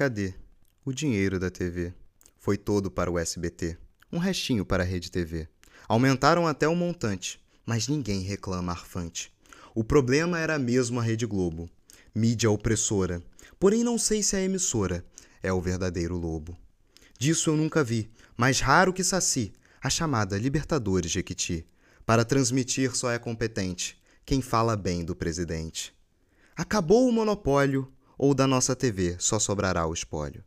Cadê? O dinheiro da TV. Foi todo para o SBT. Um restinho para a Rede TV. Aumentaram até o montante, mas ninguém reclama arfante. O problema era mesmo a Rede Globo. Mídia opressora. Porém, não sei se a emissora é o verdadeiro lobo. Disso eu nunca vi, mais raro que Saci, a chamada Libertadores Jequiti. Para transmitir só é competente quem fala bem do presidente. Acabou o monopólio, ou da nossa TV só sobrará o espólio.